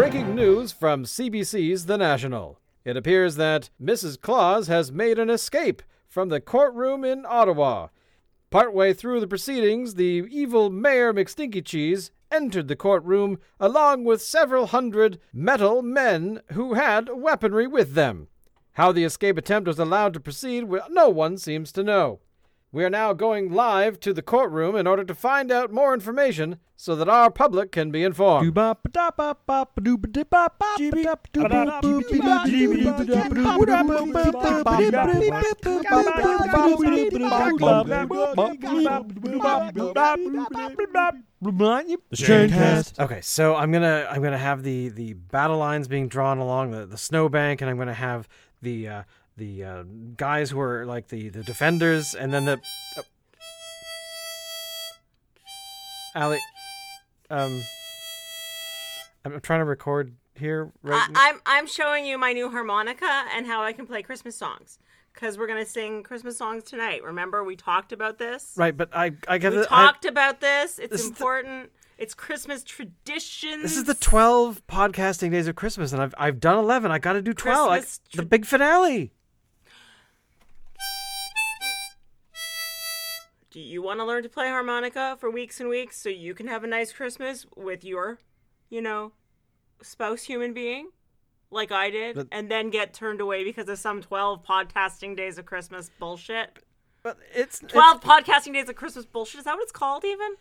Breaking news from CBC's The National. It appears that Mrs. Claus has made an escape from the courtroom in Ottawa. Partway through the proceedings, the evil Mayor McStinky Cheese entered the courtroom along with several hundred metal men who had weaponry with them. How the escape attempt was allowed to proceed, no one seems to know. We are now going live to the courtroom in order to find out more information so that our public can be informed. Okay, so I'm gonna I'm gonna have the the battle lines being drawn along the the snowbank, and I'm gonna have the uh, the uh, guys who are like the the defenders, and then the. Uh, Allie, um, I'm, trying to record here right. I, I'm I'm showing you my new harmonica and how I can play Christmas songs because we're gonna sing Christmas songs tonight. Remember we talked about this. right, but I I got We I- talked about this. It's This is the- important. It's Christmas traditions. This is the 12 podcasting days of Christmas, and I've I've done 11. I got to do 12. I- the big finale. Do you want to learn to play harmonica for weeks and weeks so you can have a nice Christmas with your, you know, spouse human being, like I did, But- and then get turned away because of some twelve podcasting days of Christmas bullshit? But it's Twelve podcasting days of Christmas bullshit. Is that what it's called? Even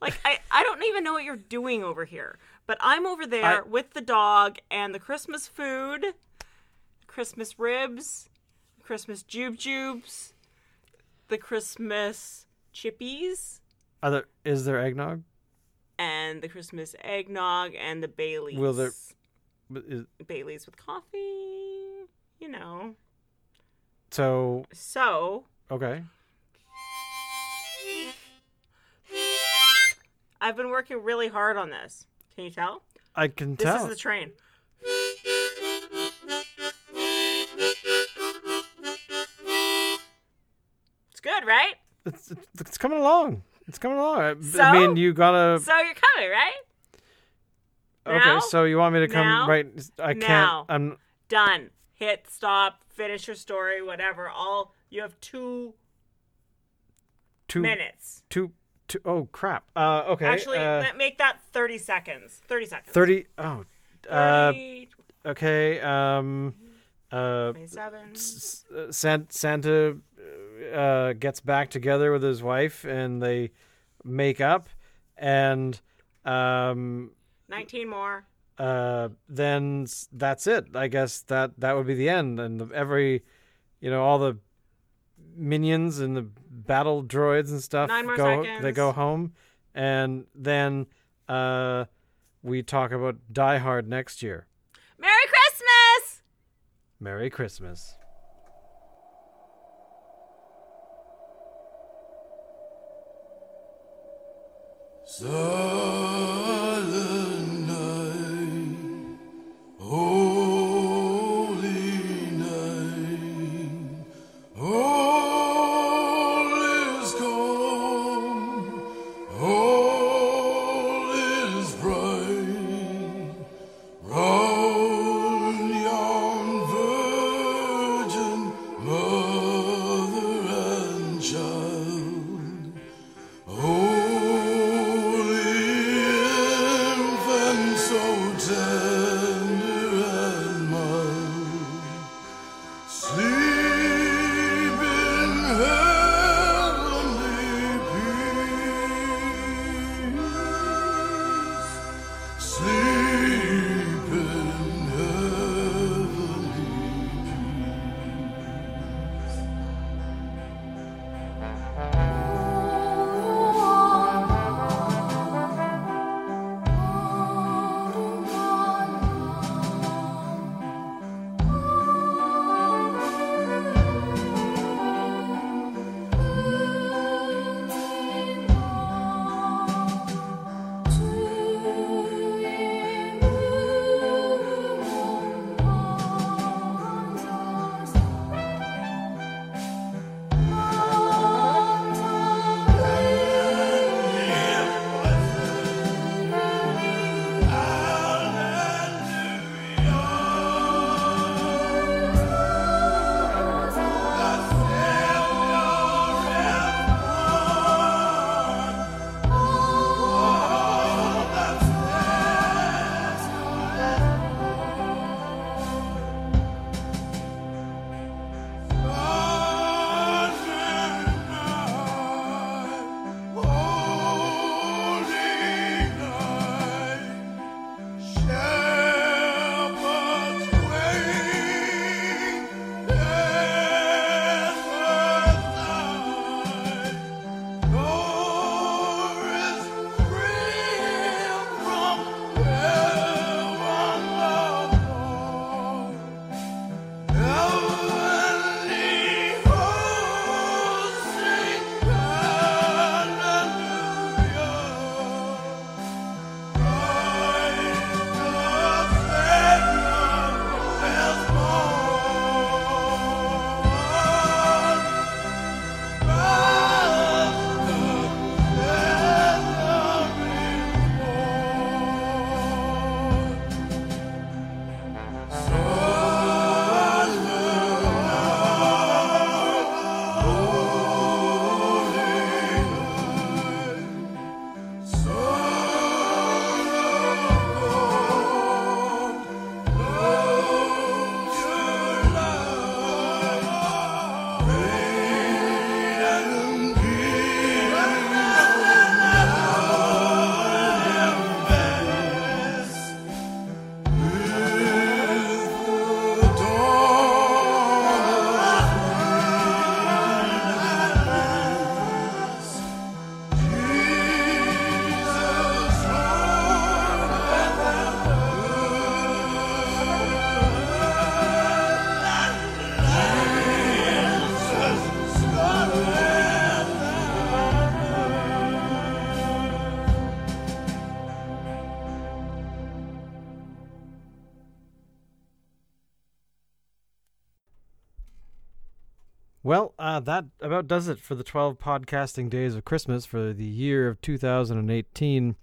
like I, I don't even know what you're doing over here. But I'm over there I- with the dog and the Christmas food, Christmas ribs, Christmas jube jubes, the Christmas chippies, Are there, is there eggnog? and the Christmas eggnog and the Baileys. Will there- Baileys with coffee? You know. so So okay. I've been working really hard on this. Can you tell? I can This tell. This is the train. It's good, right? It's, it's, it's coming along. It's coming along. I, I mean, you gotta. So you're coming, right? okay, now? so you want me to come Now? right? I can't. Now. I'm. Done. Hit stop. Finish your story. Whatever. All you have two Two minutes. Two. two oh crap. Uh, okay. Actually, uh, make that thirty seconds. Thirty seconds. thirty. Oh. Uh, 30, okay. Um. Uh. 27. S- uh, Santa uh, gets back together with his wife and they make up, and um, 19 more. uh, then that's it. I guess that that would be the end. And the, every, you know, all the minions and the battle droids and stuff Nine more go. They go home, and then uh, we talk about Die Hard next year. Merry Christmas! Merry Christmas. Silent Well, uh, that about does it for the 12 podcasting days of Christmas for the year of 2018.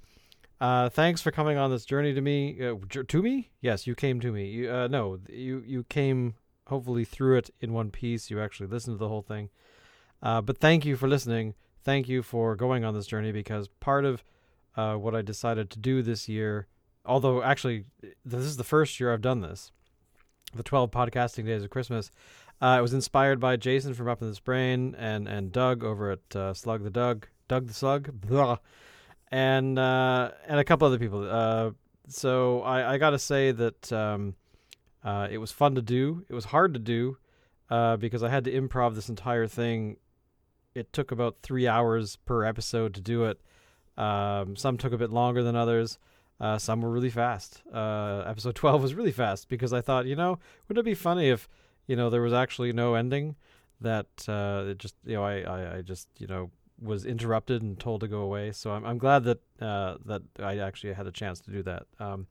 Uh, thanks for coming on this journey to me. Uh, to me? Yes, you came to me. You, uh, no, you you came hopefully through it in one piece. You actually listened to the whole thing. Uh, but thank you for listening. Thank you for going on this journey because part of uh, what I decided to do this year, although actually this is the first year I've done this, the 12 podcasting days of Christmas. Uh, it was inspired by Jason from Up in This Brain and and Doug over at uh, Slug the Doug, Doug the Slug, blah, and uh, and a couple other people. Uh, so I, I got to say that um, uh, it was fun to do. It was hard to do uh, because I had to improv this entire thing. It took about three hours per episode to do it. Um, some took a bit longer than others. Some were really fast. Episode 12 was really fast because I thought, you know, wouldn't it be funny if, you know, there was actually no ending that uh, it just, you know, I, I, I just, you know, was interrupted and told to go away. So I'm, I'm glad that uh, that I actually had a chance to do that. Um,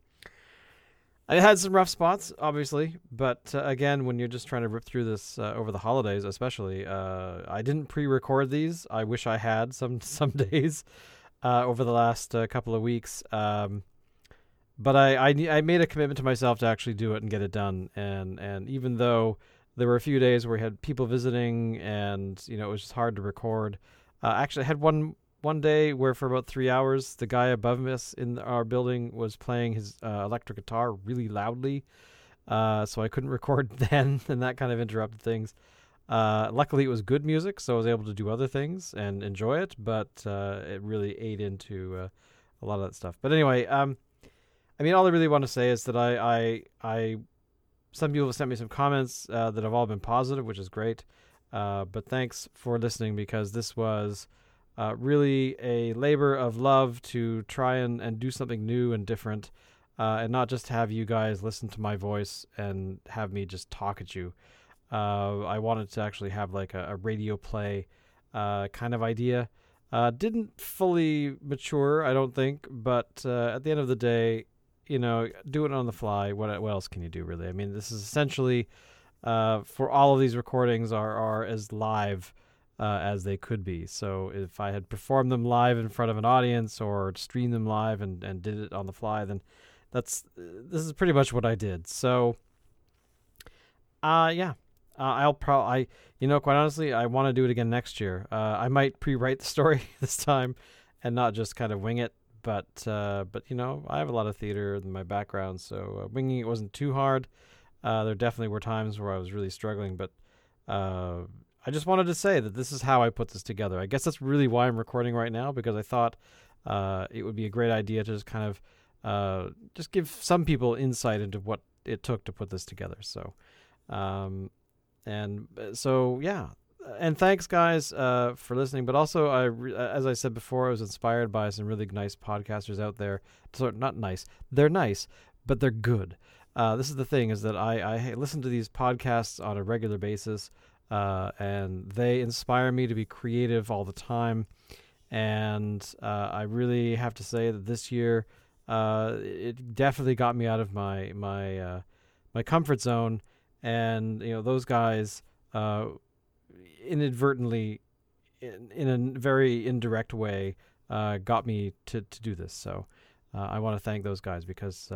I had some rough spots, obviously, but uh, again, when you're just trying to rip through this uh, over the holidays, especially, uh, I didn't pre-record these. I wish I had some some days uh, over the last couple of weeks. Um, but I, I I made a commitment to myself to actually do it and get it done. And and even though there were a few days where we had people visiting and you know it was just hard to record, uh, actually I had one one day where for about three hours the guy above us in our building was playing his uh, electric guitar really loudly. Uh, so I couldn't record then, and that kind of interrupted things. Uh, luckily, it was good music, so I was able to do other things and enjoy it. But uh, it really ate into uh, a lot of that stuff. But anyway, um, I mean, all I really want to say is that I, I, I some people have sent me some comments uh, that have all been positive, which is great. Uh, but thanks for listening because this was uh, really a labor of love to try and, and do something new and different, uh, and not just have you guys listen to my voice and have me just talk at you. Uh, I wanted to actually have like a, a radio play uh, kind of idea. Didn't fully mature, I don't think, but at the end of the day, you know, do it on the fly. What what else can you do, really? I mean, this is essentially for all of these recordings are are as live uh, as they could be. So if I had performed them live in front of an audience or streamed them live and, and did it on the fly, then that's this is pretty much what I did. So, uh, yeah, uh, I'll probably, I, you know, quite honestly, I want to do it again next year. Uh, I might pre-write the story this time and not just kind of wing it. But, uh, but you know, I have a lot of theater in my background, so uh, winging it wasn't too hard. Uh, there definitely were times where I was really struggling, but uh, I just wanted to say that this is how I put this together. I guess that's really why I'm recording right now because I thought uh, it would be a great idea to just kind of uh, just give some people insight into what it took to put this together. So, um, and so yeah, and thanks guys uh, for listening. But also, I re- as I said before, I was inspired by some really nice podcasters out there. So not nice, they're nice, but they're good. Uh, this is the thing: is that I, I listen to these podcasts on a regular basis uh, and they inspire me to be creative all the time. And uh, I really have to say that this year, uh, it definitely got me out of my my uh, my comfort zone. And you know, those guys inadvertently, in, in a very indirect way, uh, got me to to do this. So I want to thank those guys because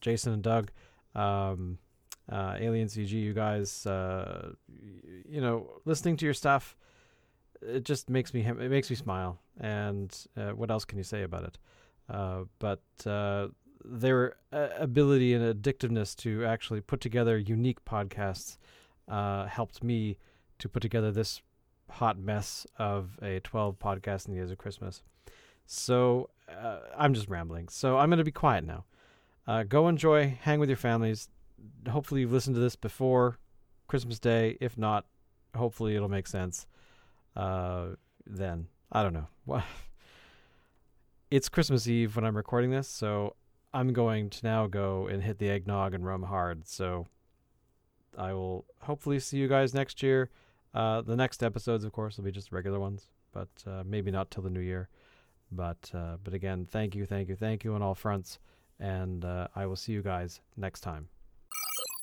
Jason and Doug. Um, uh, Alien CG, you guys, uh, you know, listening to your stuff, it just makes me it makes me smile. And uh, what else can you say about it? Uh, but uh, their uh, ability and addictiveness to actually put together unique podcasts helped me to put together this hot mess of a 12 podcast in the years of Christmas. So I'm just rambling. So I'm going to be quiet now. go enjoy, hang with your families, hopefully you've listened to this before Christmas Day. If not, hopefully it'll make sense. Uh, then I don't know. it's Christmas Eve when I'm recording this, so I'm going to now go and hit the eggnog and rum hard. So I will hopefully see you guys next year. Uh, the next episodes, of course, will be just regular ones, but uh, maybe not till the new year. But uh, but again, thank you, thank you, thank you on all fronts, and uh, I will see you guys next time.